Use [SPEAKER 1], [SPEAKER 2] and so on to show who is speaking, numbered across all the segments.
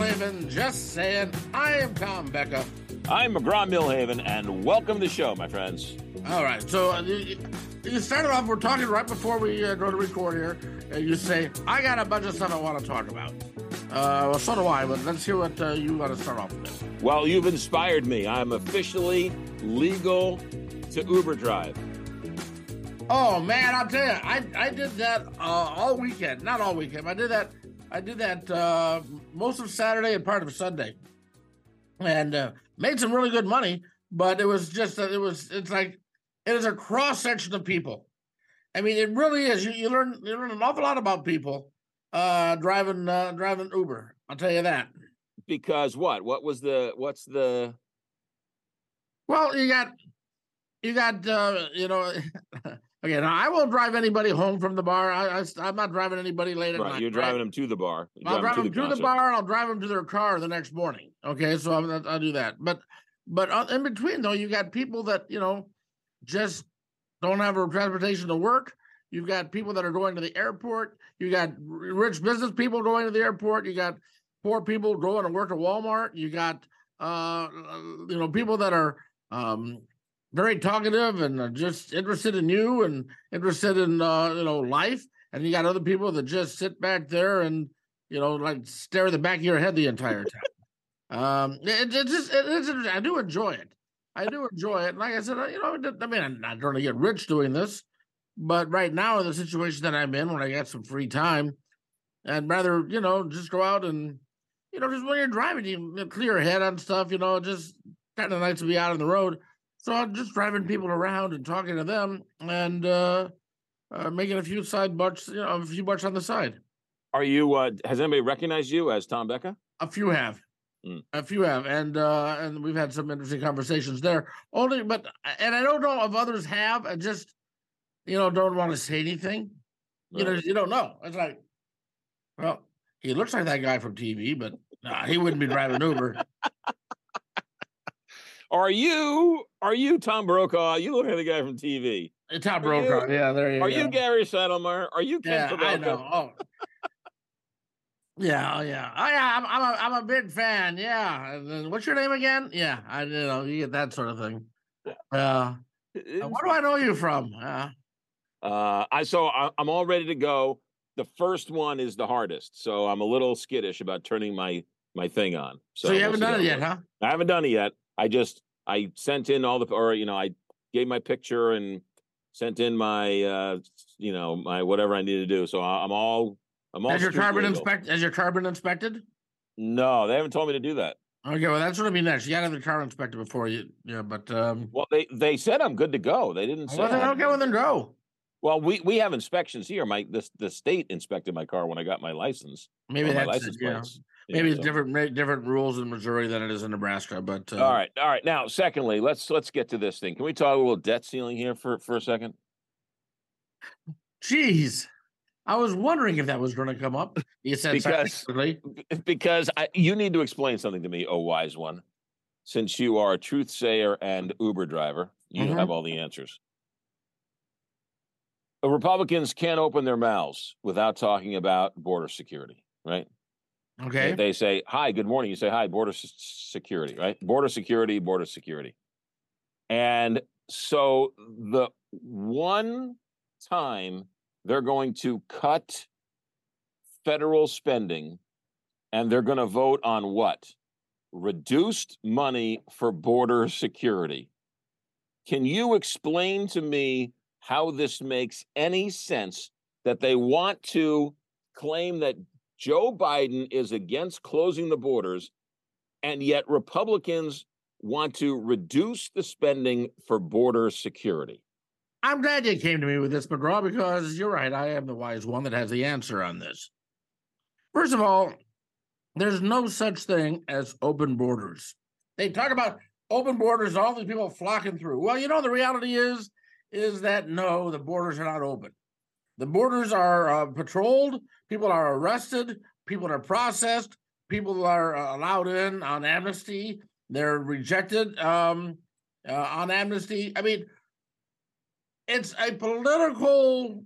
[SPEAKER 1] Milhaven, just saying. I am Tom Becka.
[SPEAKER 2] I'm McGraw Milhaven, and welcome to the show, my friends.
[SPEAKER 1] All right, so uh, you, you started off, we're talking right before we uh, go to record here, and you say, I got a bunch of stuff I want to talk about. Uh, well, so do I, but let's hear what uh, you want to start off with.
[SPEAKER 2] Well, you've inspired me. I'm officially legal to Uber drive.
[SPEAKER 1] Oh man, I'll tell you, I I did that uh, all weekend. Not all weekend. I did that. I did that uh, most of Saturday and part of Sunday, and uh, made some really good money. But it was just uh, it was it's like it is a cross section of people. I mean, it really is. You, you learn you learn an awful lot about people uh, driving uh, driving Uber. I'll tell you that.
[SPEAKER 2] Because what? What was the? What's the?
[SPEAKER 1] Well, you got you got uh, you know. Okay, now I won't drive anybody home from the bar. I, am not driving anybody late at
[SPEAKER 2] Right,
[SPEAKER 1] night.
[SPEAKER 2] you're driving them to the bar. You
[SPEAKER 1] I'll drive them to the,
[SPEAKER 2] concert.
[SPEAKER 1] bar. and I'll drive them to their car the next morning. Okay, so I'll, I'll do that. But but uh, in between though, you got people that you know just don't have a transportation to work. You've got people that are going to the airport. You got rich business people going to the airport. You got poor people going to work at Walmart. You got uh you know people that are um very talkative and just interested in you and interested in uh you know life. And you got other people that just sit back there and you know like stare at the back of your head the entire time. Um it, it just it, it's interesting. i do enjoy it. I do enjoy it. And like i said you know i mean i'm not going to get rich doing this but right now in the situation that i'm in when i got some free time i'd rather you know just go out and you know just when you're driving you clear your head on stuff you know just kind of nice to be out on the road so I'm just driving people around and talking to them and uh, uh, making a few side bucks, you know, a few bucks on the side.
[SPEAKER 2] Are you? Uh, has anybody recognized you as Tom Becka?
[SPEAKER 1] A few have,
[SPEAKER 2] Mm.
[SPEAKER 1] a few have, and uh, and we've had some interesting conversations there. Only, but and I don't know if others have. I just, you know, don't want to say anything. You know, you don't know. It's like, well, he looks like that guy from TV, but nah, he wouldn't be driving Uber.
[SPEAKER 2] Are you? Are you Tom Brokaw? You look like the guy from TV.
[SPEAKER 1] Tom
[SPEAKER 2] Are you-
[SPEAKER 1] Brokaw. Yeah, there you
[SPEAKER 2] Are
[SPEAKER 1] go.
[SPEAKER 2] you Gary Sadlemyer? Are you Ken
[SPEAKER 1] Yeah, I know. Oh. Yeah, oh, yeah. Oh, yeah. I'm, I'm a, I'm a big fan. Yeah. And then what's your name again? Yeah, I you know you get that sort of thing. Uh, where do I know you from? Uh,
[SPEAKER 2] Uh, I so I, I'm all ready to go. The first one is the hardest, so I'm a little skittish about turning my my thing on.
[SPEAKER 1] so,
[SPEAKER 2] So,
[SPEAKER 1] you haven't done it yet, huh?
[SPEAKER 2] I haven't done it yet. I just I sent in all the or you know I gave my picture and sent in my uh you know my whatever I need to do. So I'm all I'm all
[SPEAKER 1] Has your carbon inspect? Has your carbon inspected?
[SPEAKER 2] No, they haven't told me to do that.
[SPEAKER 1] Okay, well that's gonna be next. You gotta have the car inspected before you. Yeah, but um,
[SPEAKER 2] Well, they they said I'm good to go. They didn't say.
[SPEAKER 1] well, then okay, well then go.
[SPEAKER 2] Well, we we have inspections here. My the the state inspected my car when I got my license.
[SPEAKER 1] Maybe
[SPEAKER 2] or my
[SPEAKER 1] that's it,
[SPEAKER 2] license
[SPEAKER 1] yeah.
[SPEAKER 2] plates.
[SPEAKER 1] Maybe it's
[SPEAKER 2] so-
[SPEAKER 1] different different rules in Missouri than it is in Nebraska. But uh,
[SPEAKER 2] All right, all right. Now, secondly, let's let's get to this thing. Can we talk a little debt ceiling here for for a second?
[SPEAKER 1] Jeez, I was wondering if that was going to come up. You said
[SPEAKER 2] Because- Because I, you need to explain something to me, oh wise one. Since you are a truth sayer and Uber driver, you
[SPEAKER 1] Mhm.
[SPEAKER 2] have all the answers. Republicans can't open their mouths without talking about border security, right?
[SPEAKER 1] Okay.
[SPEAKER 2] They say, hi, good morning. You say, hi, border s- security, right? Border security, border security. And so the one time they're going to cut federal spending and they're going to vote on what? Reduced money for border security. Can you explain to me how this makes any sense that they want to claim that Joe Biden is against closing the borders, and yet Republicans want to reduce the spending for border security.
[SPEAKER 1] I'm glad you came to me with this, McGraw, because you're right. I am the wise one that has the answer on this. First of all, there's no such thing as open borders. They talk about open borders, all these people flocking through. Well, you know, the reality is, is that no, the borders are not open. The borders are uh, patrolled. People are arrested. People are processed. People are uh, allowed in on amnesty. They're rejected um, uh, on amnesty. I mean, it's a political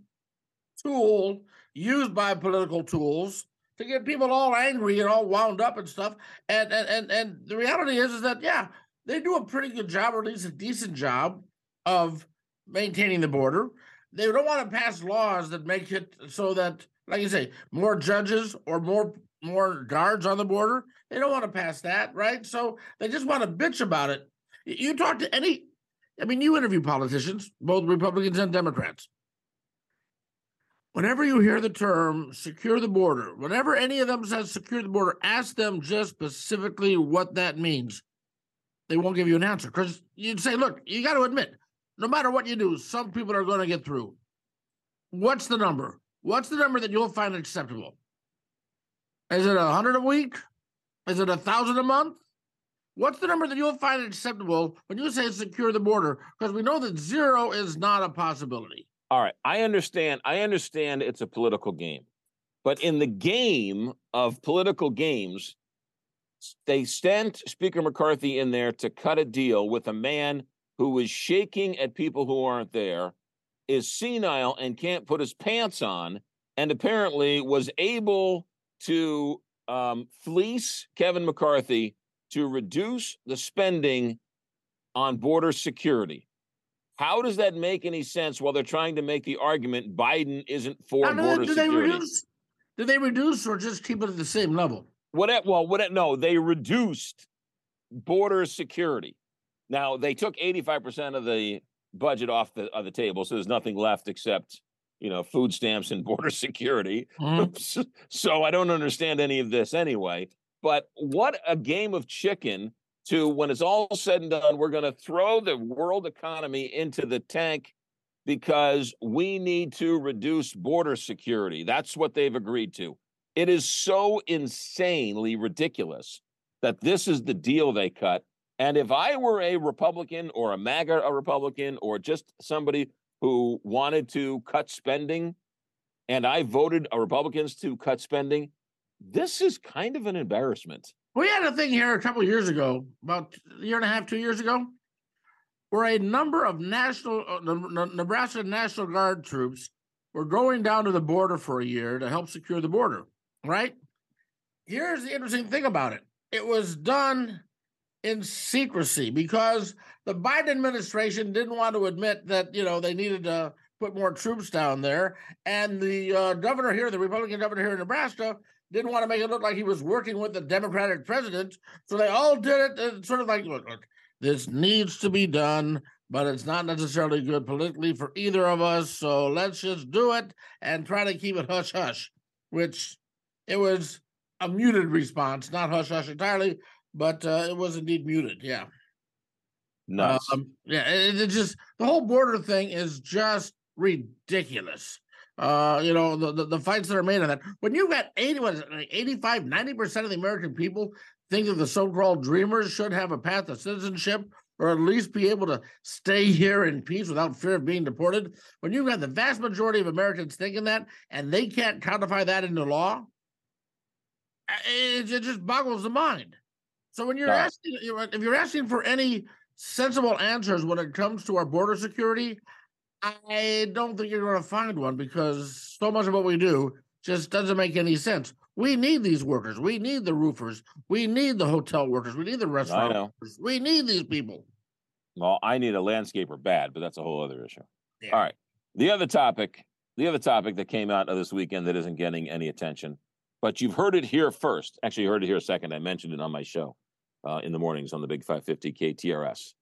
[SPEAKER 1] tool used by political tools to get people all angry and all wound up and stuff. And and and, and the reality is is that yeah, they do a pretty good job, or at least a decent job, of maintaining the border. They don't want to pass laws that make it so that, like you say, more judges or more more guards on the border. They don't want to pass that, right? So they just want to bitch about it. You talk to any, I mean, you interview politicians, both Republicans and Democrats. Whenever you hear the term secure the border, whenever any of them says secure the border, ask them just specifically what that means. They won't give you an answer because you'd say, look, you got to admit, no matter what you do, some people are going to get through. What's the number? What's the number that you'll find acceptable? Is it a hundred a week? Is it a thousand a month? What's the number that you'll find acceptable when you say secure the border? Because we know that zero is not a possibility.
[SPEAKER 2] All right, I understand. I understand it's a political game, but in the game of political games, they sent Speaker McCarthy in there to cut a deal with a man who was shaking at people who aren't there, is senile and can't put his pants on, and apparently was able to um, fleece Kevin McCarthy to reduce the spending on border security. How does that make any sense while they're trying to make the argument Biden isn't for
[SPEAKER 1] do,
[SPEAKER 2] border
[SPEAKER 1] they, do they reduce? Do they reduce or just keep it at the same level?
[SPEAKER 2] What? Well, what? No, they reduced border security. Now they took eighty-five percent of the budget off the of the table, so there's nothing left except you know food stamps and border security.
[SPEAKER 1] Mhm.
[SPEAKER 2] so I don't understand any of this anyway. But what a game of chicken to when it's all said and done, we're going to throw the world economy into the tank because we need to reduce border security. That's what they've agreed to. It is so insanely ridiculous that this is the deal they cut. And if I were a Republican or a MAGA a Republican or just somebody who wanted to cut spending and I voted Republicans to cut spending, this is kind of an embarrassment.
[SPEAKER 1] We had a thing here a couple years ago, about a year and a half, two years ago, where a number of national uh, Ne- Ne- Nebraska National Guard troops were going down to the border for a year to help secure the border. Right? Here's the interesting thing about it: it was done in secrecy because the Biden administration didn't want to admit that you know they needed to put more troops down there, and the uh, governor here, the Republican governor here in Nebraska, didn't want to make it look like he was working with the Democratic president. So they all did it uh, sort of like, look, look, this needs to be done, but it's not necessarily good politically for either of us. So let's just do it and try to keep it hush hush, which it was a muted response, not hush hush entirely, but uh, it was indeed muted. Yeah.
[SPEAKER 2] Nuts.
[SPEAKER 1] Um, yeah, it, it just the whole border thing is just ridiculous. Uh, you know, the, the, the fights that are made on that. When you've got 80, what is it, like 85, 90% of the American people think that the so-called dreamers should have a path to citizenship or at least be able to stay here in peace without fear of being deported. When you've got the vast majority of Americans thinking that and they can't codify that into law, it, it just boggles the mind. So when you're asking, if you're asking for any sensible answers when it comes to our border security, I don't think you're going to find one because so much of what we do just doesn't make any sense. We need these workers. We need the roofers. We need the hotel workers. We need the restaurant
[SPEAKER 2] know.
[SPEAKER 1] workers. We need these people.
[SPEAKER 2] Well, I need a landscaper bad, but that's a whole other issue.
[SPEAKER 1] Yeah.
[SPEAKER 2] All right. The other topic, the other topic that came out of this weekend that isn't getting any attention, but you've heard it here first. Actually, you heard it here second. I mentioned it on my show uh, in the mornings on the Big 550 KTRS.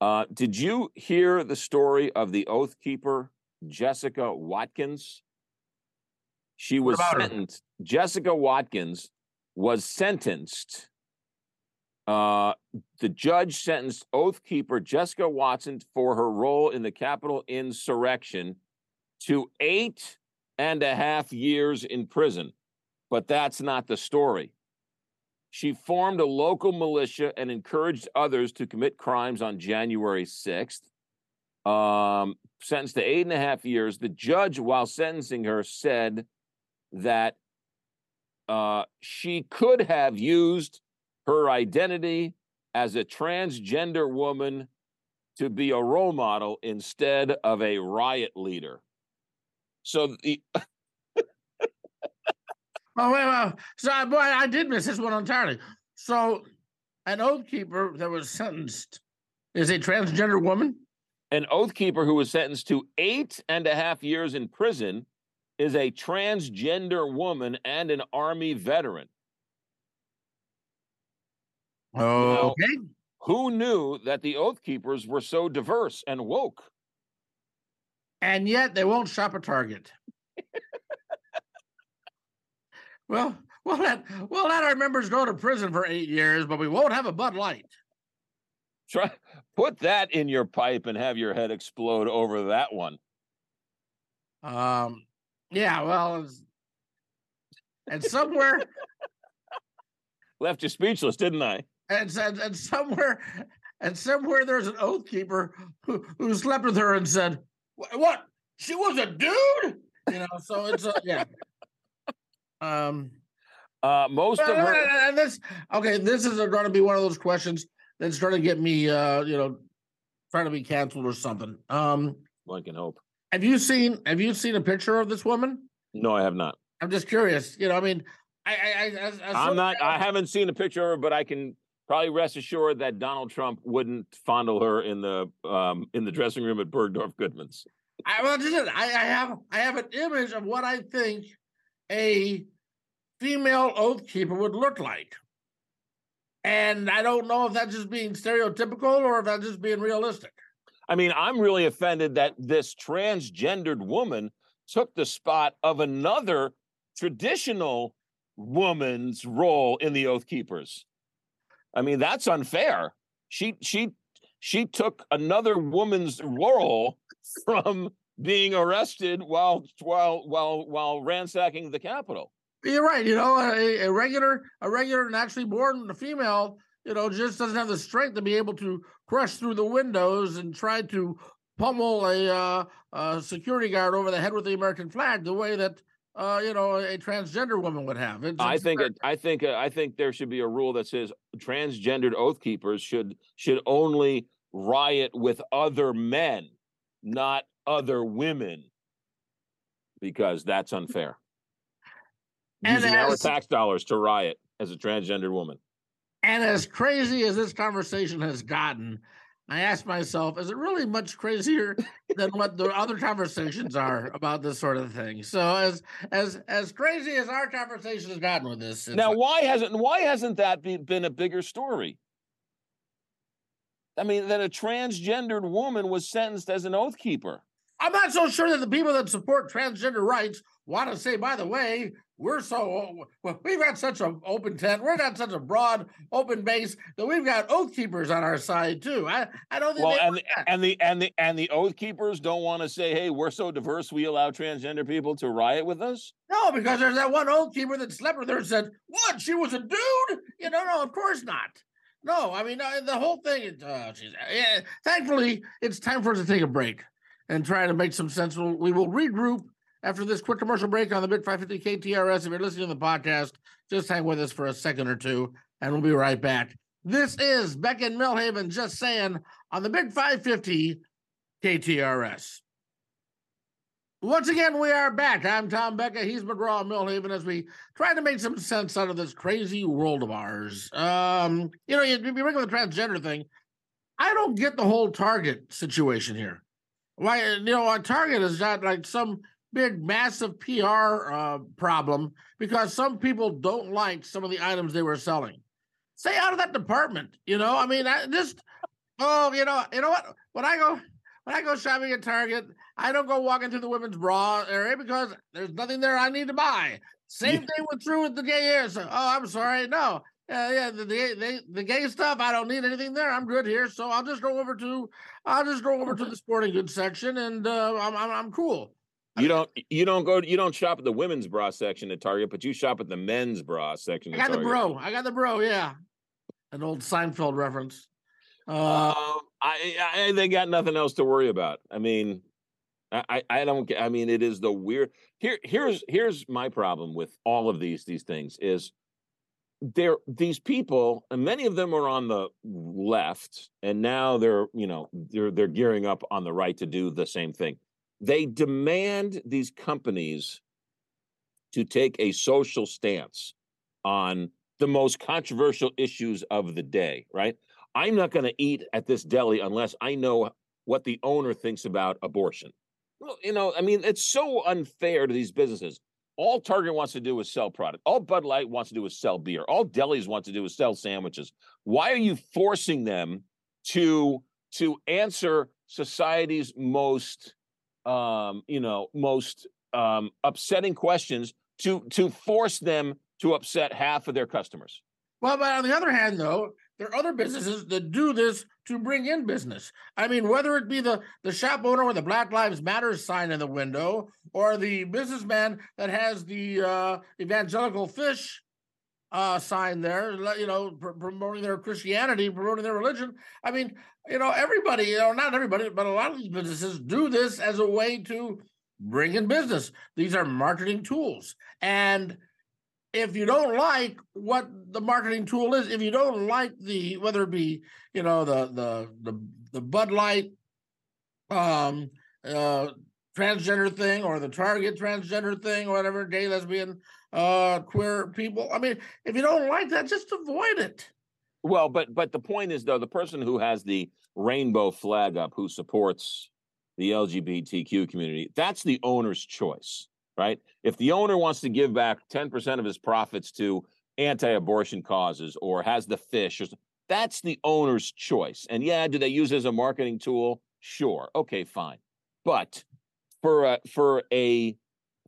[SPEAKER 2] Uh, did you hear the story of the Oath Keeper, Jessica Watkins? She was
[SPEAKER 1] about her?
[SPEAKER 2] sentenced. Jessica Watkins was sentenced uh, the judge sentenced Oath Keeper Jessica Watson for her role in the Capitol insurrection to eight and a half years in prison. But that's not the story. She formed a local militia and encouraged others to commit crimes on January 6th. Um, sentenced to eight and a half years. The judge, while sentencing her, said that uh, she could have used her identity as a transgender woman to be a role model instead of a riot leader. So the
[SPEAKER 1] Oh wait, well, so I- boy, I did miss this one entirely. So, an oath keeper that was sentenced is a transgender woman.
[SPEAKER 2] An oath keeper who was sentenced to eight and a half years in prison is a transgender woman and an army veteran.
[SPEAKER 1] Oh, okay.
[SPEAKER 2] Who knew that the oath keepers were so diverse and woke?
[SPEAKER 1] And yet they won't shop at Target. well, we'll let we'll let our members go to prison for eight years, but we won't have a Bud Light.
[SPEAKER 2] Try put that in your pipe and have your head explode over that one.
[SPEAKER 1] Um, yeah, well, and somewhere
[SPEAKER 2] Left you speechless, didn't I?
[SPEAKER 1] and, and and somewhere and somewhere there's an oath keeper who, who slept with her and said, "What? She was a dude?" You know. So it's a yeah. Um.
[SPEAKER 2] Uh, most of her.
[SPEAKER 1] and- this okay. This is going to be one of those questions that's going to get me, uh, you know, trying to be canceled or something. Um.
[SPEAKER 2] One can hope.
[SPEAKER 1] Have you seen Have you seen a picture of this woman?
[SPEAKER 2] No, I have not.
[SPEAKER 1] I'm just curious. You know, I mean, I, I, I as, as
[SPEAKER 2] I'm not. I haven't seen a picture of her, but I can probably rest assured that Donald Trump wouldn't fondle her in the um in the dressing room at Bergdorf Goodman's.
[SPEAKER 1] I well, just, I, I have I have an image of what I think a female oath keeper would look like, and I don't know if that's just being stereotypical or if that's just being realistic.
[SPEAKER 2] I mean, I'm really offended that this transgendered woman took the spot of another traditional woman's role in the Oath Keepers. I mean, that's unfair. She she she took another woman's role from being arrested while while while while ransacking the Capitol.
[SPEAKER 1] You're right. You know, a, a regular a regular naturally born female, you know, just doesn't have the strength to be able to crush through the windows and try to pummel a, uh, a security guard over the head with the American flag the way that uh, you know a transgender woman would have. It's,
[SPEAKER 2] I
[SPEAKER 1] it's
[SPEAKER 2] think it, I think uh, I think there should be a rule that says transgendered oath keepers should should only riot with other men, not other women, because that's unfair.
[SPEAKER 1] And
[SPEAKER 2] Using our tax dollars to riot as a transgendered woman.
[SPEAKER 1] And as crazy as this conversation has gotten, I ask myself, is it really much crazier than what the other conversations are about this sort of thing? So as as as crazy as our conversation has gotten with this,
[SPEAKER 2] Now,
[SPEAKER 1] like-
[SPEAKER 2] why hasn't why hasn't that be, been a bigger story? I mean, that a transgendered woman was sentenced as an oath keeper.
[SPEAKER 1] I'm not so sure that the people that support transgender rights want to say, by the way, we're so well, we've got such an open tent, we're got such a broad open base that we've got oath keepers on our side too. I I don't think
[SPEAKER 2] Well, and the, and the and the and the oath keepers don't want to say, "Hey, we're so diverse, we allow transgender people to riot with us."
[SPEAKER 1] No, because there's that one oath keeper that slept with her and said, "What? She was a dude?" You know, no, of course not. No, I mean uh, the whole thing. is, Oh, geez. Yeah, thankfully, it's time for us to take a break and try to make some sense. We'll, we will regroup after this quick commercial break on the Big 550 KTRS. If you're listening to the podcast, just hang with us for a second or two, and we'll be right back. This is Beck and Milhaven just saying on the Big 550 KTRS. Once again, we are back. I'm Tom Becka. He's McGraw Milhaven as we try to make some sense out of this crazy world of ours. Um, you know, you, you bring up the transgender thing. I don't get the whole Target situation here. Why, you know, a Target is not like some big, massive PR uh, problem because some people don't like some of the items they were selling. Stay out of that department. You know, I mean, I just, oh, you know, you know what? When I go, when I go shopping at Target, I don't go walking through the women's bra area because there's nothing there I need to buy. Same thing with true with the gay ears. Oh, I'm sorry, no. Yeah, yeah, the, the the gay stuff. I don't need anything there. I'm good here, so I'll just go over to I'll just go over to the sporting goods section, and uh, I'm, I'm I'm cool.
[SPEAKER 2] You don't you don't go you don't shop at the women's bra section at Target, but you shop at the men's bra section.
[SPEAKER 1] I got the bro. I got the bro. Yeah, an old Seinfeld reference. Uh,
[SPEAKER 2] Um, I, I they got nothing else to worry about. I mean, I I- I don't. get- I mean, it is the weird. Here here's here's my problem with all of these these things is there these people and many of them are on the left and now they're you know they're they're gearing up on the right to do the same thing they demand these companies to take a social stance on the most controversial issues of the day, right? I'm not going to eat at this deli unless I know what the owner thinks about abortion. Well, you know, I mean, it's so unfair to these businesses. All Target wants to do is sell product. All Bud Light wants to do is sell beer. All delis want to do is sell sandwiches. Why are you forcing them to to answer society's most um, you know, most um, upsetting questions to to force them to upset half of their customers.
[SPEAKER 1] Well, but on the other hand, though, there are other businesses that do this to bring in business. I mean, whether it be the, the shop owner with the Black Lives Matter sign in the window, or the businessman that has the uh, evangelical fish uh, sign there, you know, pr- promoting their Christianity, promoting their religion. I mean, you know, everybody, you know, not everybody, but a lot of these businesses do this as a way to bring in business. These are marketing tools. And if you don't like what the marketing tool is, if you don't like the whether it be you know the the the the Bud Light um uh transgender thing or the Target transgender thing or whatever, gay, lesbian, uh queer people. I mean, if you don't like that, just avoid it.
[SPEAKER 2] Well, but but the point is though, the person who has the rainbow flag up who supports the LGBTQ community, that's the owner's choice right? If the owner wants to give back 10% of his profits to anti-abortion causes or has the fish or that's the owner's choice. And yeah, do they use it as a marketing tool? Sure. Okay, fine. But for a, for a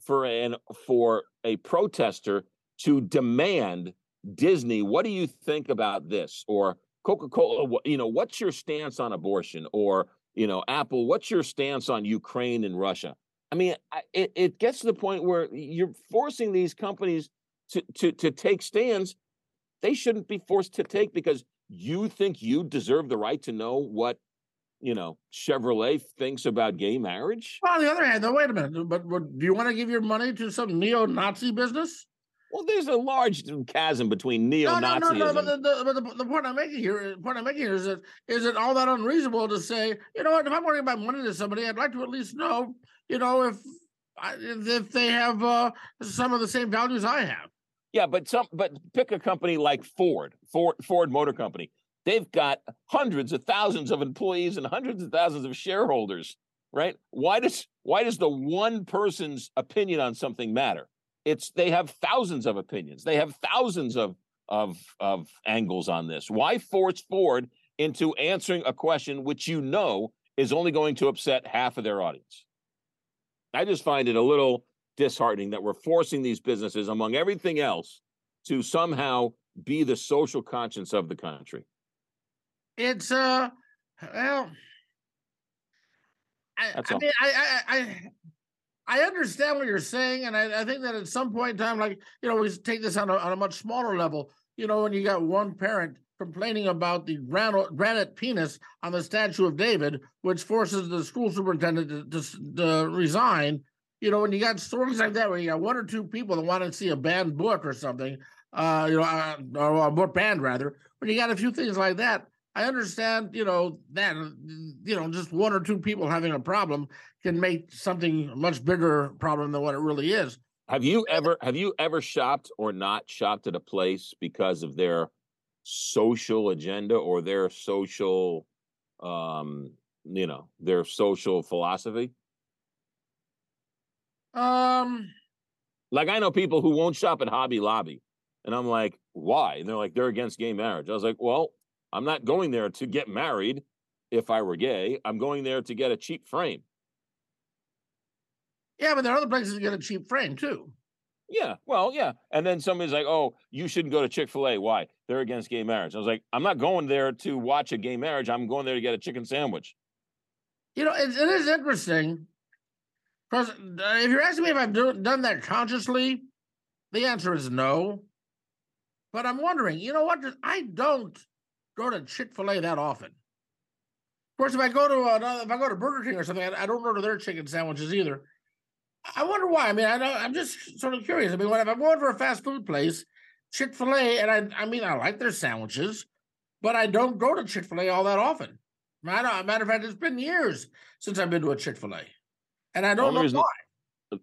[SPEAKER 2] for an for a protester to demand Disney, what do you think about this? Or Coca-Cola, you know, what's your stance on abortion? Or, you know, Apple, what's your stance on Ukraine and Russia? I mean, it, it gets to the point where you're forcing these companies to, to, to take stands they shouldn't be forced to take because you think you deserve the right to know what you know Chevrolet thinks about gay marriage.
[SPEAKER 1] Well, on the other hand, though, wait a minute. But, but do you want to give your money to some neo-Nazi business?
[SPEAKER 2] Well, there's a large chasm between neo-Nazism. No, no, no, no.
[SPEAKER 1] But, the, the, but the, the, point I'm making here, the point I'm making here is that is it all that unreasonable to say, you know what? If I'm worrying about money to somebody, I'd like to at least know you know, if if they have uh, some of the same values I have.
[SPEAKER 2] Yeah, but some but pick a company like Ford, Ford Ford Motor Company. They've got hundreds of thousands of employees and hundreds of thousands of shareholders, right? Why does why does the one person's opinion on something matter? It's they have thousands of opinions. They have thousands of of of angles on this. Why force Ford into answering a question which you know is only going to upset half of their audience? I just find it a little disheartening that we're forcing these businesses, among everything else, to somehow be the social conscience of the country.
[SPEAKER 1] It's uh, well, I, I mean, I, I, I, I understand what you're saying, and I, I think that at some point in time, like you know, we take this on a on a much smaller level. You know, when you got one parent complaining about the granite penis on the statue of David, which forces the school superintendent to, to, to, resign. You know, when you got stories like that, where you got one or two people that want to see a banned book or something, uh, you know, uh, or a book banned rather, when you got a few things like that, I understand, you know, that, you know, just one or two people having a problem can make something a much bigger problem than what it really is.
[SPEAKER 2] Have you ever have you ever shopped or not shopped at a place because of their social agenda or their social um you know their social philosophy?
[SPEAKER 1] Um.
[SPEAKER 2] Like i know people who won't shop at hobby lobby and i'm like why? And they're like they're against gay marriage. I was like well i'm not going there to get married if i were gay. I'm going there to get a cheap frame.
[SPEAKER 1] Yeah but there are other places to get a cheap frame too.
[SPEAKER 2] Yeah, well, yeah. And then somebody's like, "Oh, you shouldn't go to Chick Fil A. Why? They're against gay marriage." I was like, "I'm not going there to watch a gay marriage. I'm going there to get a chicken sandwich."
[SPEAKER 1] You know, it, it is interesting because uh, if you're asking me if I've do, done that consciously, the answer is no. But I'm wondering, you know what? I don't go to Chick Fil A that often. Of course, if I go to another, if I go to Burger King or something, I, I don't order their chicken sandwiches either. I wonder why. I mean, I don't, I'm just sort of curious. I mean, when I'm going for a fast food place, Chick Fil A, and I, I mean, I like their sandwiches, but I don't go to Chick Fil A all that often. Don't, matter of fact, it's been years since I've been to a Chick Fil A, and I don't know
[SPEAKER 2] reason,
[SPEAKER 1] why.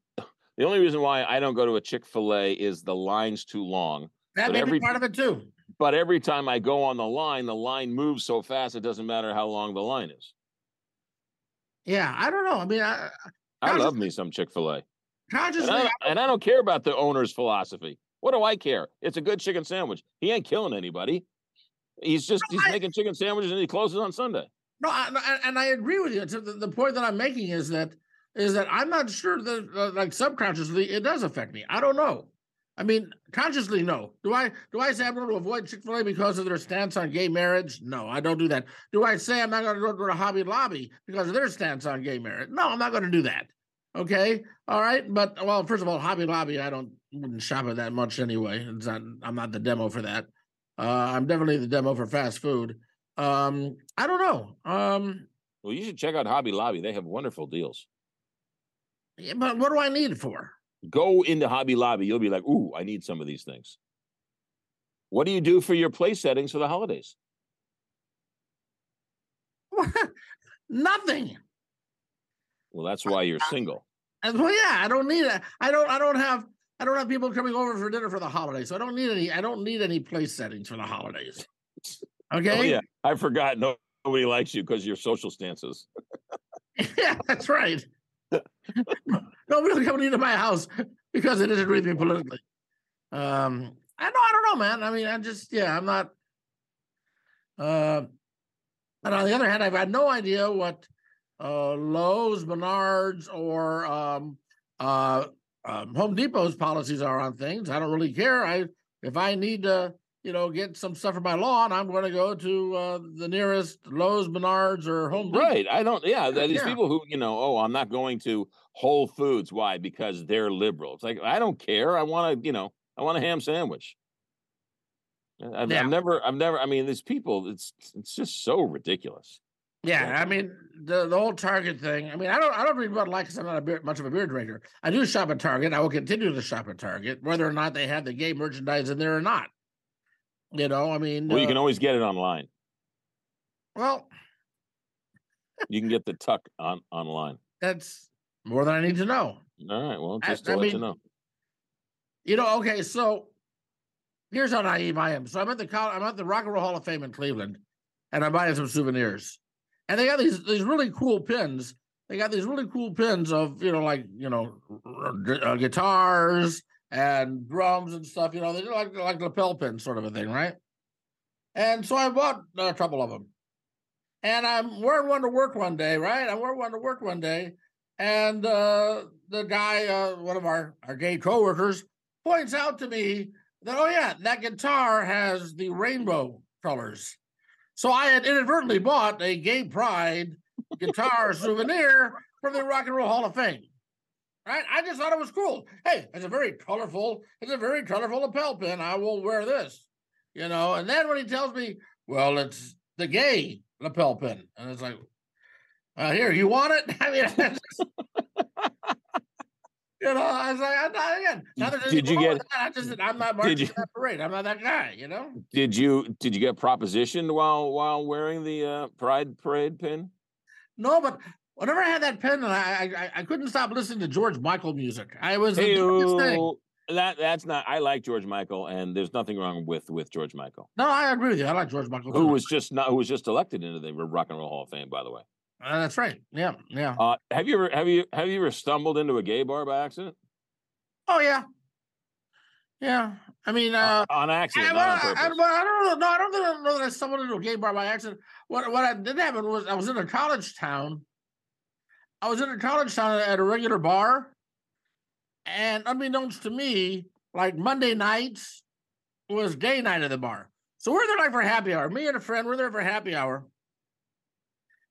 [SPEAKER 2] The only reason why I don't go to a Chick Fil A is the line's too long.
[SPEAKER 1] That
[SPEAKER 2] But
[SPEAKER 1] may
[SPEAKER 2] every-
[SPEAKER 1] be part of it too.
[SPEAKER 2] But every time I go on the line, the line moves so fast it doesn't matter how long the line is.
[SPEAKER 1] Yeah, I don't know. I mean, I,
[SPEAKER 2] I love me some Chick Fil A, and
[SPEAKER 1] consciously,
[SPEAKER 2] I,
[SPEAKER 1] I-
[SPEAKER 2] and I don't care about the owner's philosophy. What do I care? It's a good chicken sandwich. He ain't killing anybody. He's just
[SPEAKER 1] No,
[SPEAKER 2] he's
[SPEAKER 1] I-
[SPEAKER 2] making chicken sandwiches and he closes on Sunday.
[SPEAKER 1] no, I, and I agree with you. The, the point that I'm making is that is that I'm not sure that uh, like subconsciously it does affect me. I don't know. I mean, consciously, no. Do I do I say I'm going to avoid Chick Fil A because of their stance on gay marriage? No, I don't do that. Do I say I'm not going to go to Hobby Lobby because of their stance on gay marriage? No, I'm not going to do that. Okay, all right. But well, first of all, Hobby Lobby, I don't wouldn't shop it that much anyway. It's not. I'm not the demo for that. Uh, I'm definitely the demo for fast food. Um, I don't know. Um,
[SPEAKER 2] Well, you should check out Hobby Lobby. They have wonderful deals.
[SPEAKER 1] yeah, but what do I need it for?
[SPEAKER 2] Go into Hobby Lobby. You'll be like, ooh, I need some of these things. What do you do for your place settings for the holidays?
[SPEAKER 1] Nothing.
[SPEAKER 2] Well, that's why you're single.
[SPEAKER 1] And well, yeah, I don't need it. I don't. I don't have. I don't have people coming over for dinner for the holidays, so I don't need any. I don't need any place settings for the holidays. Okay.
[SPEAKER 2] Oh yeah, I forgot. No, nobody likes you because your social stances.
[SPEAKER 1] Yeah, that's right. Nobody will come into my house because it isn't with me politically. Um, I know. I don't know, man. I mean, I just yeah, I'm not. Uh, but on the other hand, I've had no idea what uh, Lowe's, Menards, or um, uh, um, Home Depot's policies are on things. I don't really care. I if I need to, you know, get some stuff for my lawn, I'm going to go to uh, the nearest Lowe's, Menards, or Home Depot.
[SPEAKER 2] Right. I don't. Yeah. These
[SPEAKER 1] Yeah.
[SPEAKER 2] people who you know. Oh, I'm not going to Whole Foods. Why? Because they're liberal. It's like I don't care. I want to. You know. I want a ham sandwich. I've,
[SPEAKER 1] Yeah.
[SPEAKER 2] I've never. I've never. I mean, these people. It's. It's just so ridiculous.
[SPEAKER 1] Yeah, I mean the the whole Target thing. I mean, I don't I don't read Bud Light because I'm not a beer, much of a beer drinker. I do shop at Target. I will continue to shop at Target, whether or not they have the gay merchandise in there or not. You know, I mean,
[SPEAKER 2] Well, you
[SPEAKER 1] uh,
[SPEAKER 2] can always get it online.
[SPEAKER 1] well,
[SPEAKER 2] You can get the tuck on online.
[SPEAKER 1] that's more than I need to know.
[SPEAKER 2] All right. Well,
[SPEAKER 1] I-
[SPEAKER 2] just to
[SPEAKER 1] I
[SPEAKER 2] let you know.
[SPEAKER 1] You know, okay, so here's how naive I am. So I'm at the I'm at the Rock and Roll Hall of Fame in Cleveland, and I'm buying some souvenirs. And they got these these really cool pins. They got these really cool pins of you know like you know r- uh, guitars and drums and stuff. You know, they're like like lapel pins sort of a thing, right? And so I bought a couple of them, and I'm wearing one to work one day, right? I'm wearing one to work one day, and uh, the guy, uh, one of our our gay coworkers, points out to me that oh yeah, that guitar has the rainbow colors. So I had inadvertently bought a gay pride guitar souvenir from the Rock and Roll Hall of Fame. Right? I just thought it was cool. Hey, it's a very colorful, it's a very colorful lapel pin. I will wear this. You know, and then when he tells me, well, it's the gay lapel pin, and it's like, uh, here, you want it? I mean, just- you know, I was like, I'm not again. Not
[SPEAKER 2] Did you get-
[SPEAKER 1] that, I just, I'm not marching
[SPEAKER 2] you-
[SPEAKER 1] that parade. I'm not that guy. You know.
[SPEAKER 2] Did you did you get propositioned while while wearing the uh, Pride Parade pin?
[SPEAKER 1] No, but whenever I had that pin, and I, I I couldn't stop listening to George Michael music. I was the darkest.
[SPEAKER 2] Hey-o. That that's not. I like George Michael, and there's nothing wrong with with George Michael,
[SPEAKER 1] No, I agree with you. I like George Michael.
[SPEAKER 2] who was just not who was just elected into the Rock and Roll Hall of Fame, by the way.
[SPEAKER 1] Uh, that's right. Yeah, yeah.
[SPEAKER 2] Uh, have you ever have you have you ever stumbled into a gay bar by accident?
[SPEAKER 1] Oh yeah, yeah. I mean, uh,
[SPEAKER 2] on accident.
[SPEAKER 1] I,
[SPEAKER 2] well, on
[SPEAKER 1] I,
[SPEAKER 2] purpose.
[SPEAKER 1] well, I don't know. No, I don't think I know that I stumbled into a gay bar by accident. What what I did happen was I was in a college town. I was in a college town at a regular bar, and unbeknownst to me, like Monday nights was gay night at the bar. So we're there like for happy hour. Me and a friend, we're there for happy hour.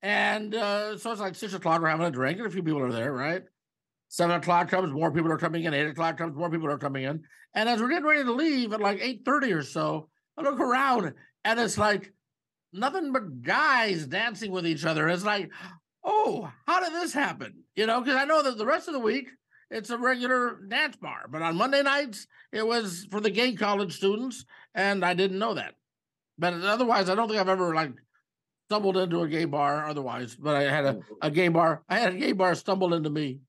[SPEAKER 1] And uh, so it's like six o'clock, we're having a drink, and a few people are there, right? Seven o'clock comes, more people are coming in. Eight o'clock comes, more people are coming in. And as we're getting ready to leave at like eight thirty or so, I look around and it's like nothing but guys dancing with each other. It's like, oh, how did this happen? You know, because I know that the rest of the week it's a regular dance bar, but on Monday nights it was for the gay college students, and I didn't know that. But otherwise, I don't think I've ever like stumbled into a gay bar. Otherwise, but I had a, a gay bar. I had a gay bar stumble into me.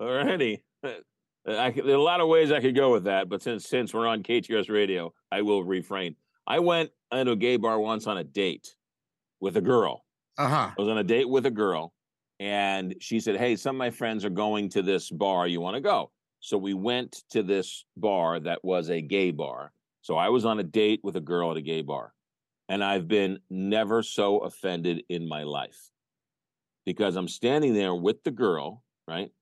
[SPEAKER 2] Alrighty. I there are a lot of ways I could go with that, but since since we're on KTRS radio, I will refrain. I went into a gay bar once on a date with a girl.
[SPEAKER 1] Uh huh.
[SPEAKER 2] I was on a date with a girl, and she said, "Hey, some of my friends are going to this bar. You want to go?" So we went to this bar that was a gay bar. So I was on a date with a girl at a gay bar, and I've been never so offended in my life because I'm standing there with the girl, right?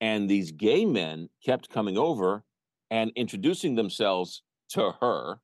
[SPEAKER 2] And these gay men kept coming over and introducing themselves to her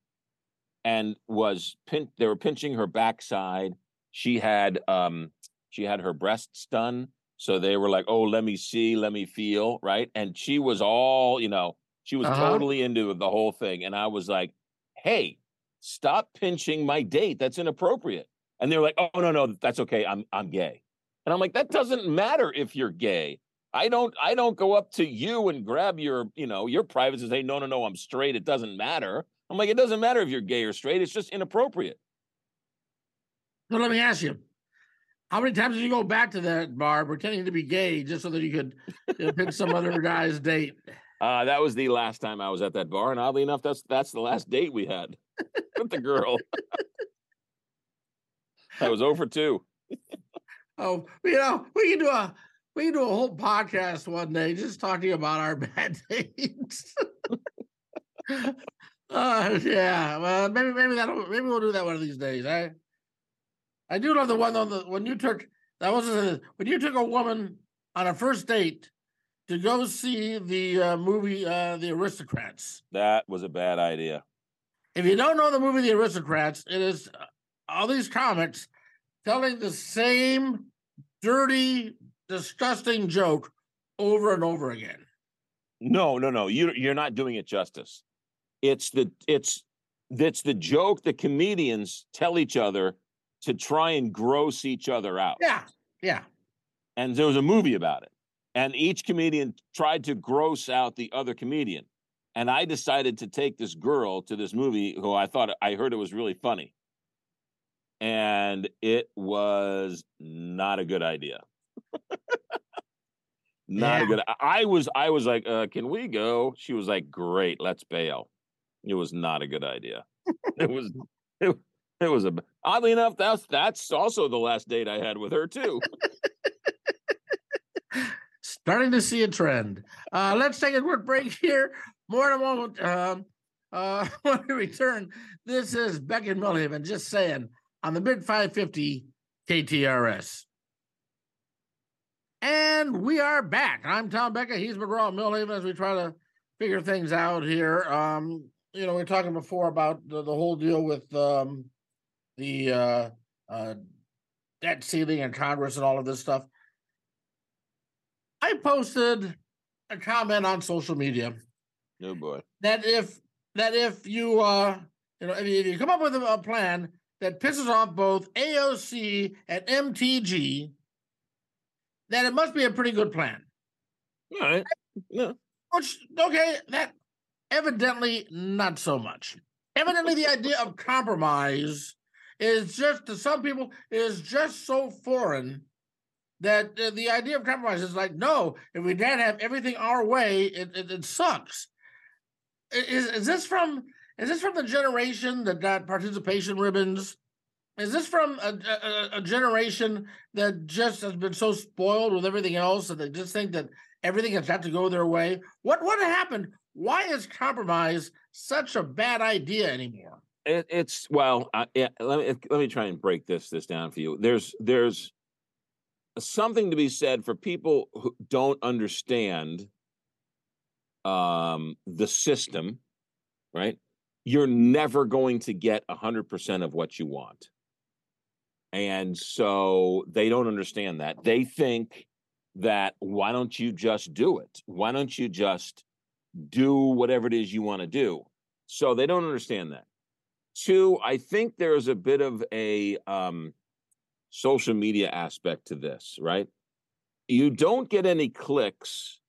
[SPEAKER 2] and was pin- they were pinching her backside. She had um she had her breasts done. So they were like, "Oh, let me see, let me feel," right? And she was all, you know, she was
[SPEAKER 1] Uh-huh.
[SPEAKER 2] totally into the whole thing and I was like, "Hey, stop pinching my date. That's inappropriate." And they're like, "Oh, no, no, that's okay. I'm I'm gay." And I'm like, "That doesn't matter if you're gay. I don't I don't go up to you and grab your, you know, your privacy and say, no, no, no, I'm straight. It doesn't matter. I'm like, it doesn't matter if you're gay or straight. It's just inappropriate.
[SPEAKER 1] So let me ask you, how many times did you go back to that bar pretending to be gay just so that you could you know, pick some other guy's date?
[SPEAKER 2] Uh, that was the last time I was at that bar, and oddly enough, that's that's the last date we had with the girl. I was over two.
[SPEAKER 1] Oh, you know, we can do a we can do a whole podcast one day just talking about our bad dates. uh, yeah, well, maybe maybe that'll maybe we'll do that one of these days. I I do love the one on the when you took that was a, when you took a woman on a first date to go see the uh, movie uh, The Aristocrats.
[SPEAKER 2] That was a bad idea.
[SPEAKER 1] If you don't know the movie The Aristocrats, it is uh, all these comics telling the same dirty, disgusting joke over and over again.
[SPEAKER 2] No, no, no. You you're not doing it justice. It's the it's it's the joke the comedians tell each other to try and gross each other out.
[SPEAKER 1] Yeah, yeah.
[SPEAKER 2] and there was a movie about it and each comedian tried to gross out the other comedian and i decided to take this girl to this movie who i thought i heard it was really funny. And it was not a good idea. Not a good I- i was i was like uh, can we go? She was like great let's bail. It was not a good idea. It was it, it was a oddly enough that's that's also the last date i had with her too.
[SPEAKER 1] Starting to see a trend. Uh, let's take a quick break here. More in a moment. Um, uh, when we return, this is Beck and Milhaven just saying on the Big 550 KTRS. And we are back. I'm Tom Becka. He's McGraw Milhaven as we try to figure things out here. Um, you know, we were talking before about the, the whole deal with um, the uh, uh, debt ceiling and Congress and all of this stuff. I posted a comment on social media
[SPEAKER 2] no boy
[SPEAKER 1] that if that if you uh you know if you, if you come up with a, a plan that pisses off both AOC and MTG, then it must be a pretty good plan.
[SPEAKER 2] all right yeah
[SPEAKER 1] Which okay, that evidently not so much. Evidently, the idea of compromise is just to some people is just so foreign that uh, the idea of compromise is like, no, if we can't have everything our way, it, it, it sucks. Is, is this from is this from the generation that got participation ribbons? Is this from a, a, a generation that just has been so spoiled with everything else that they just think that everything has got to go their way? What what happened? Why is compromise such a bad idea anymore?
[SPEAKER 2] it, it's well I, yeah, let me let me try and break this this down for you there's there's something to be said for people who don't understand um the system right? You're never going to get 100% of what you want. And so they don't understand that. They think that why don't you just do it? Why don't you just do whatever it is you want to do? So they don't understand that. Two, I think there's a bit of a um, social media aspect to this, right? You don't get any clicks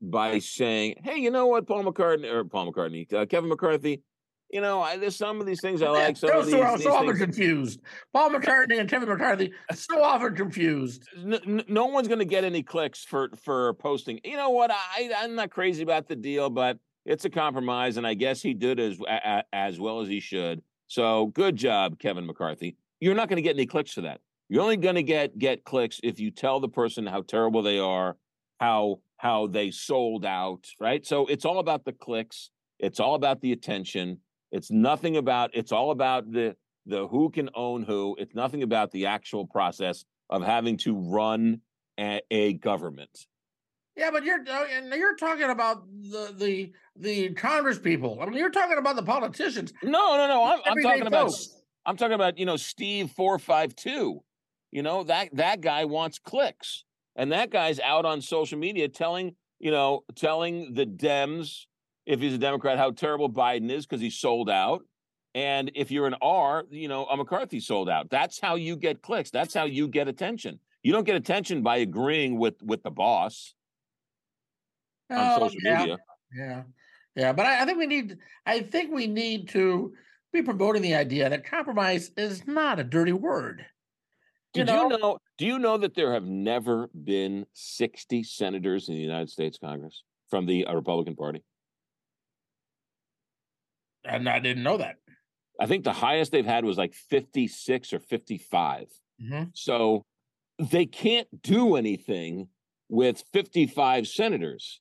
[SPEAKER 2] by saying, "Hey, you know what, Paul McCartney or Paul McCartney, uh, Kevin McCarthy, you know, I, there's some of these things I like. Some
[SPEAKER 1] They're
[SPEAKER 2] of these,
[SPEAKER 1] so,
[SPEAKER 2] these
[SPEAKER 1] so often confused. Paul McCartney and Kevin McCarthy so often confused.
[SPEAKER 2] n- n- no one's going to get any clicks for for posting. You know what? I I'm not crazy about the deal, but it's a compromise, and I guess he did as as well as he should. So good job, Kevin McCarthy. You're not going to get any clicks for that. You're only going to get get clicks if you tell the person how terrible they are, how how they sold out, right? So it's all about the clicks. It's all about the attention. It's nothing about. It's all about the the who can own who. It's nothing about the actual process of having to run a, a government.
[SPEAKER 1] Yeah, but you're uh, and you're talking about the the the Congress people. I mean, you're talking about the politicians.
[SPEAKER 2] No, no, no. I'm, I'm talking about. I'm talking about you know Steve four five two. You know that that guy wants clicks, and that guy's out on social media telling you know telling the Dems if he's a Democrat how terrible Biden is because he sold out, and if you're an R, you know a McCarthy sold out. That's how you get clicks. That's how you get attention. You don't get attention by agreeing with with the boss on
[SPEAKER 1] Oh,
[SPEAKER 2] social
[SPEAKER 1] yeah,
[SPEAKER 2] media.
[SPEAKER 1] Yeah, yeah, but I, I think we need. I think we need to be promoting the idea that compromise is not a dirty word. You
[SPEAKER 2] Did
[SPEAKER 1] know,
[SPEAKER 2] you know? Do you know that there have never been 60 senators in the United States Congress from the uh, Republican Party?
[SPEAKER 1] and I didn't know that.
[SPEAKER 2] I think the highest they've had was like 56 or 55.
[SPEAKER 1] Mhm.
[SPEAKER 2] So they can't do anything with 55 senators.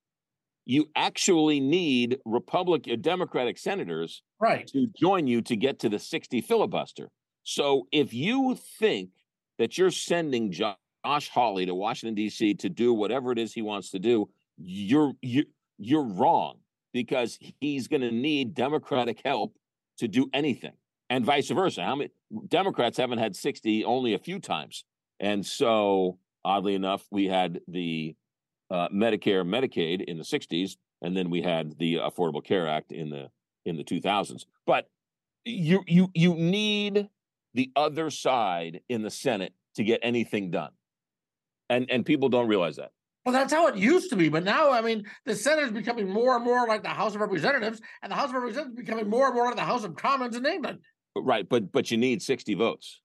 [SPEAKER 2] You actually need Republican Democratic senators
[SPEAKER 1] Right.
[SPEAKER 2] to join you to get to the 60 filibuster. So if you think that you're sending Josh Hawley to Washington D.C. to do whatever it is he wants to do, you're you you're wrong because he's going to need Democratic help to do anything, and vice versa. How many Democrats haven't had 60 only a few times, and so oddly enough, we had the uh, Medicare, Medicaid in the 60s, and then we had the Affordable Care Act in the in the 2000s. But you you you need the other side in the Senate to get anything done. And and people don't realize that.
[SPEAKER 1] Well, that's how it used to be, but now, I mean, the Senate is becoming more and more like the House of Representatives, and the House of Representatives is becoming more and more like the House of Commons in England.
[SPEAKER 2] Right, but but you need 60 votes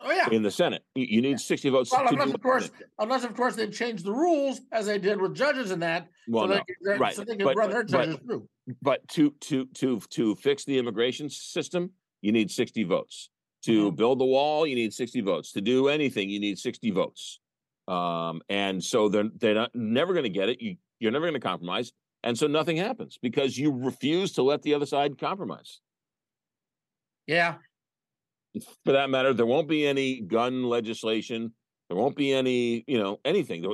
[SPEAKER 1] Oh yeah.
[SPEAKER 2] in the Senate. You, need 60 votes
[SPEAKER 1] Well,
[SPEAKER 2] to
[SPEAKER 1] unless of course, unless of course they've changed the rules as they did with judges and that,
[SPEAKER 2] Well,
[SPEAKER 1] so, they
[SPEAKER 2] no. right,
[SPEAKER 1] so they can
[SPEAKER 2] but-
[SPEAKER 1] run their
[SPEAKER 2] but-
[SPEAKER 1] through.
[SPEAKER 2] But to to to to fix the immigration system, you need 60 votes. To
[SPEAKER 1] Mhm.
[SPEAKER 2] build the wall, you need 60 votes. To do anything, you need 60 votes. Um, and so they're they're not, never going to get it. You you're never going to compromise, and so nothing happens because you refuse to let the other side compromise.
[SPEAKER 1] Yeah.
[SPEAKER 2] For that matter, there won't be any gun legislation. There won't be any, you know, anything. There,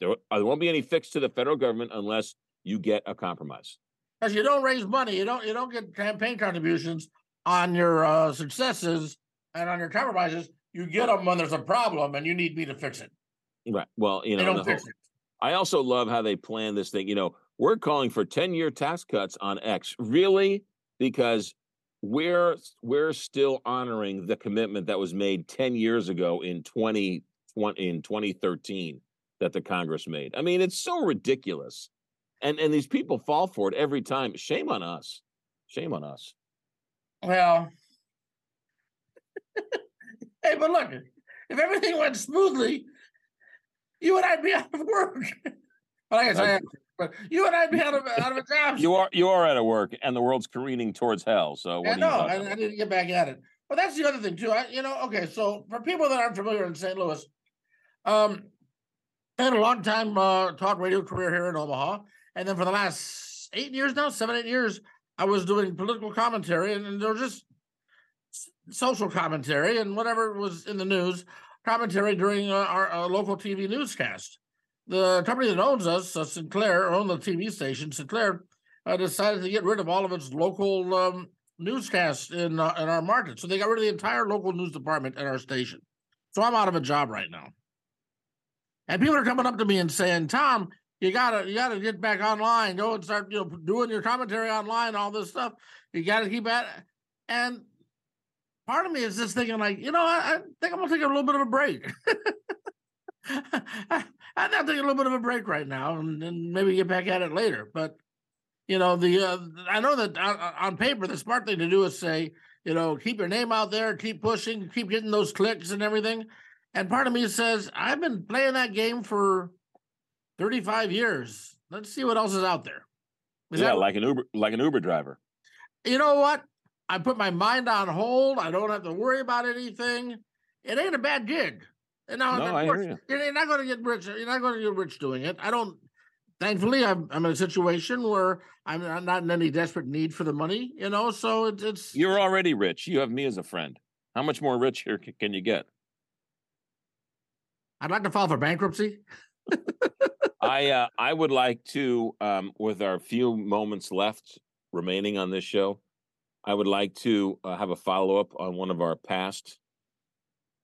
[SPEAKER 2] there, there won't be any fix to the federal government unless you get a compromise.
[SPEAKER 1] Because you don't raise money, you don't you don't get campaign contributions on your uh, successes and on your compromises. You get them when there's a problem and you need me to fix it.
[SPEAKER 2] Right. Well, you know, They
[SPEAKER 1] don't
[SPEAKER 2] the whole-
[SPEAKER 1] fix it.
[SPEAKER 2] I also love how they plan this thing. You know, we're calling for 10 year tax cuts on X. Really? Because we're we're still honoring the commitment that was made 10 years ago in 20, in 2013 that the Congress made. I mean, it's so ridiculous. And and these people fall for it every time. Shame on us. Shame on us.
[SPEAKER 1] Well, hey, but look, if everything went smoothly, you and I'd be out of work. well, I guess I
[SPEAKER 2] I-
[SPEAKER 1] am, but you and I'd be out of out of a job.
[SPEAKER 2] You are you are out of work and the world's careening towards hell. So
[SPEAKER 1] I
[SPEAKER 2] what do you
[SPEAKER 1] know. I? I need to get back at it. But that's the other thing too. I, you know, okay. So for people that aren't familiar in St. Louis, um, I had a long time uh, talk radio career here in Omaha, and then for the last eight years now, seven eight years, I was doing political commentary, and, and there was just social commentary and whatever was in the news commentary during uh, our uh, local TV newscast. The company that owns us, uh, Sinclair, owned the TV station. Sinclair uh, decided to get rid of all of its local um, newscasts in uh, in our market. So they got rid of the entire local news department at our station. So I'm out of a job right now. And people are coming up to me and saying, "Tom, you gotta you gotta get back online. Go and start you know doing your commentary online, all this stuff. You gotta keep at." it." And part of me is just thinking, like, you know, I, I think I'm gonna take a little bit of a break. I, I'm taking a little bit of a break right now, and, and maybe get back at it later. But you know, the uh, I know that on, on paper the smart thing to do is say, you know, keep your name out there, keep pushing, keep getting those clicks and everything. And part of me says, I've been playing that game for 35 years. Let's see what else is out there.
[SPEAKER 2] Is yeah, that, like an Uber, like an Uber driver.
[SPEAKER 1] You know what? I put my mind on hold. I don't have to worry about anything. It ain't a bad gig. And now, no, of course, you. you're not going to get rich. You're not going to get rich doing it. I don't. Thankfully, I'm, I'm in a situation where I'm not in any desperate need for the money. You know, so it, it's.
[SPEAKER 2] You're already rich. You have me as a friend. How much more rich here can you get?
[SPEAKER 1] I'd like to file for bankruptcy.
[SPEAKER 2] I uh, I would like to, um, with our few moments left remaining on this show, I would like to uh, have a follow up on one of our past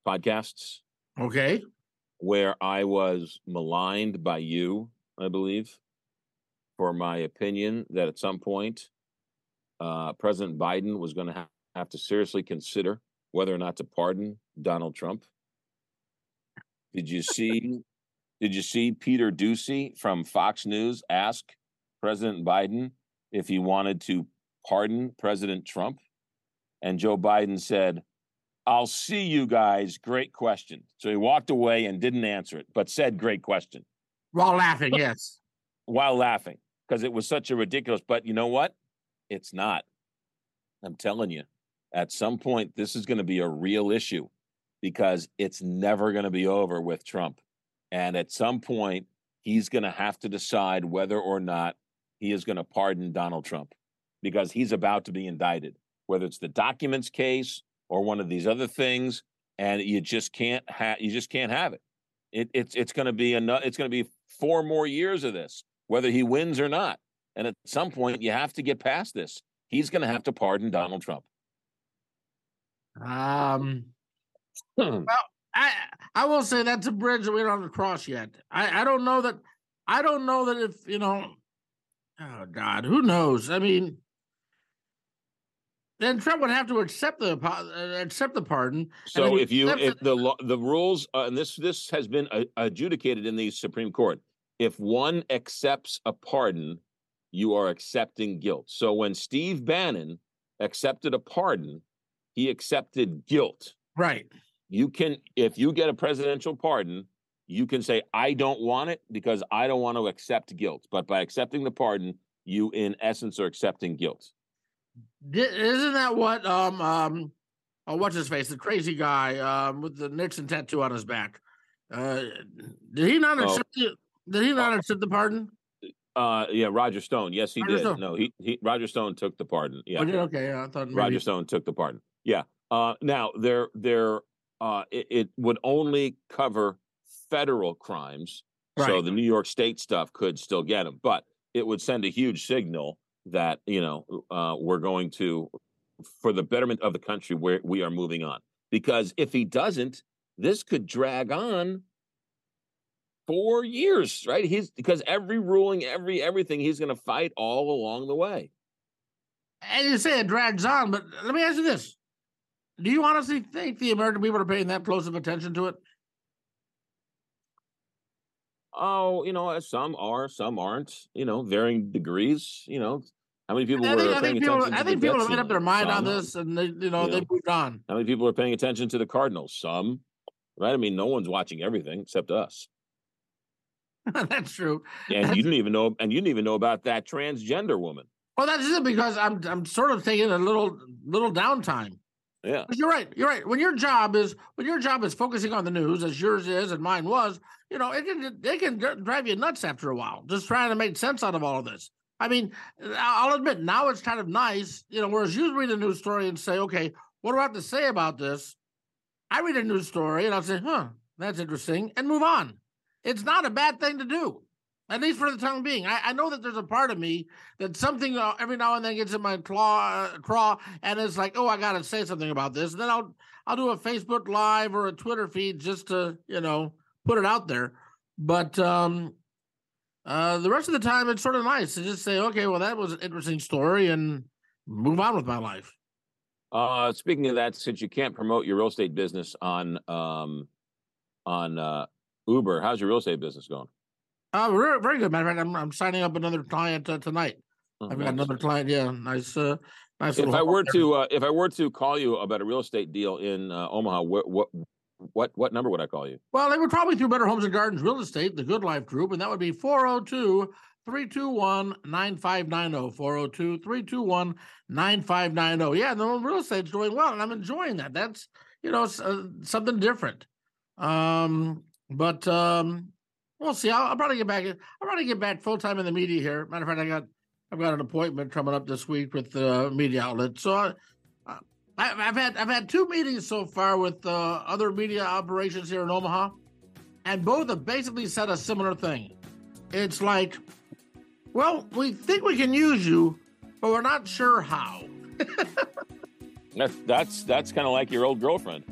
[SPEAKER 2] podcasts.
[SPEAKER 1] Okay.
[SPEAKER 2] Where I was maligned by you, I believe, for my opinion that at some point uh, President Biden was going to ha- have to seriously consider whether or not to pardon Donald Trump. Did you see did you see Peter Doocy from Fox News ask President Biden if he wanted to pardon President Trump? And Joe Biden said, I'll see you guys. Great question. So he walked away and didn't answer it, but said, Great question.
[SPEAKER 1] While laughing, yes.
[SPEAKER 2] While laughing, because it was such a ridiculous. But you know what? It's not. I'm telling you, at some point, this is going to be a real issue because it's never going to be over with Trump. And at some point, he's going to have to decide whether or not he is going to pardon Donald Trump because he's about to be indicted, whether it's the documents case or one of these other things, and you just can't have you just can't have it. it it's it's going to be enough. It's going to be four more years of this, whether he wins or not. And at some point, you have to get past this. He's going to have to pardon Donald Trump.
[SPEAKER 1] Um. well, I I will say that's a bridge that we don't have to cross yet. I I don't know that I don't know that if you know. Oh God, who knows? I mean, then Trump would have to accept the uh, accept the pardon.
[SPEAKER 2] So if you if the the rules uh, and this this has been uh, adjudicated in the Supreme Court, if one accepts a pardon, you are accepting guilt. So when Steve Bannon accepted a pardon, he accepted guilt.
[SPEAKER 1] Right.
[SPEAKER 2] You can, if you get a presidential pardon, you can say, I don't want it because I don't want to accept guilt. But by accepting the pardon, you, in essence, are accepting guilt.
[SPEAKER 1] Isn't that what, um, um, oh, what's his face? The crazy guy um, with the Nixon tattoo on his back. Uh, did he not oh. accept oh. the, Did he not oh. accept the pardon?
[SPEAKER 2] Uh, yeah, Roger Stone. Yes, he Roger did. Stone. No, he, he Roger Stone took the pardon. Yeah.
[SPEAKER 1] Oh, okay, yeah, I thought maybe...
[SPEAKER 2] Roger Stone took the pardon. Yeah. Uh, now there there uh, it, it, would only cover federal crimes. Right. So the New York State stuff could still get them, but it would send a huge signal that you know uh, we're going to, for the betterment of the country, where we are moving on. Because if he doesn't, this could drag on four years, right? He's because every ruling, every everything, he's going to fight all along the way.
[SPEAKER 1] And you say it drags on, but let me ask you this: do you honestly think the American people are paying that close of attention to it?
[SPEAKER 2] Oh, you know, some are, some aren't. You know, varying degrees. You know, how many people I think, were I paying
[SPEAKER 1] people,
[SPEAKER 2] attention?
[SPEAKER 1] I think people have made up their mind some, on this, and they, you know, you they know, moved on.
[SPEAKER 2] How many people are paying attention to the Cardinals? Some, right? I mean, no one's watching everything except us.
[SPEAKER 1] that's true.
[SPEAKER 2] And
[SPEAKER 1] that's...
[SPEAKER 2] you didn't even know, and you didn't even know about that transgender woman.
[SPEAKER 1] Well, that's it because I'm I'm sort of taking a little little downtime.
[SPEAKER 2] Yeah.
[SPEAKER 1] You're right. You're right. When your job is when your job is focusing on the news, as yours is and mine was, you know, it can can drive you nuts after a while, just trying to make sense out of all of this. I mean, I'll admit now it's kind of nice, you know, whereas you read a news story and say, okay, what do I have to say about this? I read a news story and I'll say, huh, that's interesting, and move on. It's not a bad thing to do at least for the time being. I, I, know that there's a part of me that something uh, every now and then gets in my claw, uh, craw, and it's like, oh, I got to say something about this. And then I'll I'll do a Facebook Live or a Twitter feed just to you know put it out there. But um, uh, the rest of the time, it's sort of nice to just say, okay, well, that was an interesting story, and move on with my life.
[SPEAKER 2] Uh, speaking of that, since you can't promote your real estate business on um, on uh, Uber, how's your real estate business going?
[SPEAKER 1] Uh, very, good. Matter of fact, I'm, I'm signing up another client uh, tonight.
[SPEAKER 2] Oh,
[SPEAKER 1] I've got another client. Yeah, nice, uh, nice.
[SPEAKER 2] If I were to, uh, if I were to call you about a real estate deal in uh, Omaha, what, what, what, what number would I call you?
[SPEAKER 1] Well, they would probably through Better Homes and Gardens Real Estate, the Good Life Group, and that would be 402 321 9590. 402 321 9590. Yeah, the real estate's doing well, and I'm enjoying that. That's, you know, uh, something different. Um, but um, we'll see. I'll, I'll probably get back. I'll probably get back full time in the media here. Matter of fact, I got I've got an appointment coming up this week with the media outlet. So I, I, I've had I've had two meetings so far with uh, other media operations here in Omaha, and both have basically said a similar thing. It's like, well, we think we can use you, but we're not sure how.
[SPEAKER 2] That's that's that's kind of like your old girlfriend.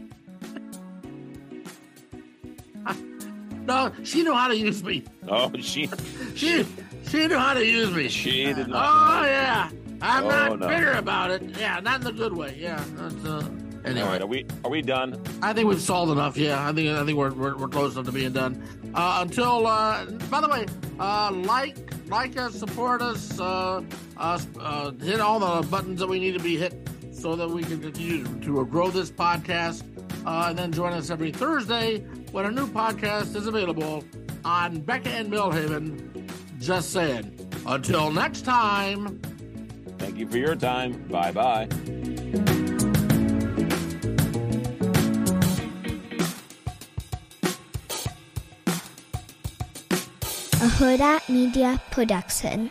[SPEAKER 1] No, she knew how to use me.
[SPEAKER 2] Oh, she
[SPEAKER 1] She she knew how to use me.
[SPEAKER 2] she did not.
[SPEAKER 1] Oh yeah, I'm
[SPEAKER 2] Oh,
[SPEAKER 1] not
[SPEAKER 2] no.
[SPEAKER 1] bitter about it. Yeah, not in the good way. Yeah. That's, uh, anyway.
[SPEAKER 2] All right, are we are we done?
[SPEAKER 1] I think we've solved enough. Yeah, I think I think we're we're, we're close enough to being done. Uh, until uh, by the way, uh, like like us, support us, uh, uh, uh, hit all the buttons that we need to be hit so that we can continue to grow this podcast. Uh, and then join us every Thursday when a new podcast is available on Becka and Milhaven. Just saying. Until next time.
[SPEAKER 2] Thank you for your time. Bye bye.
[SPEAKER 3] a Hurrdat Media Production.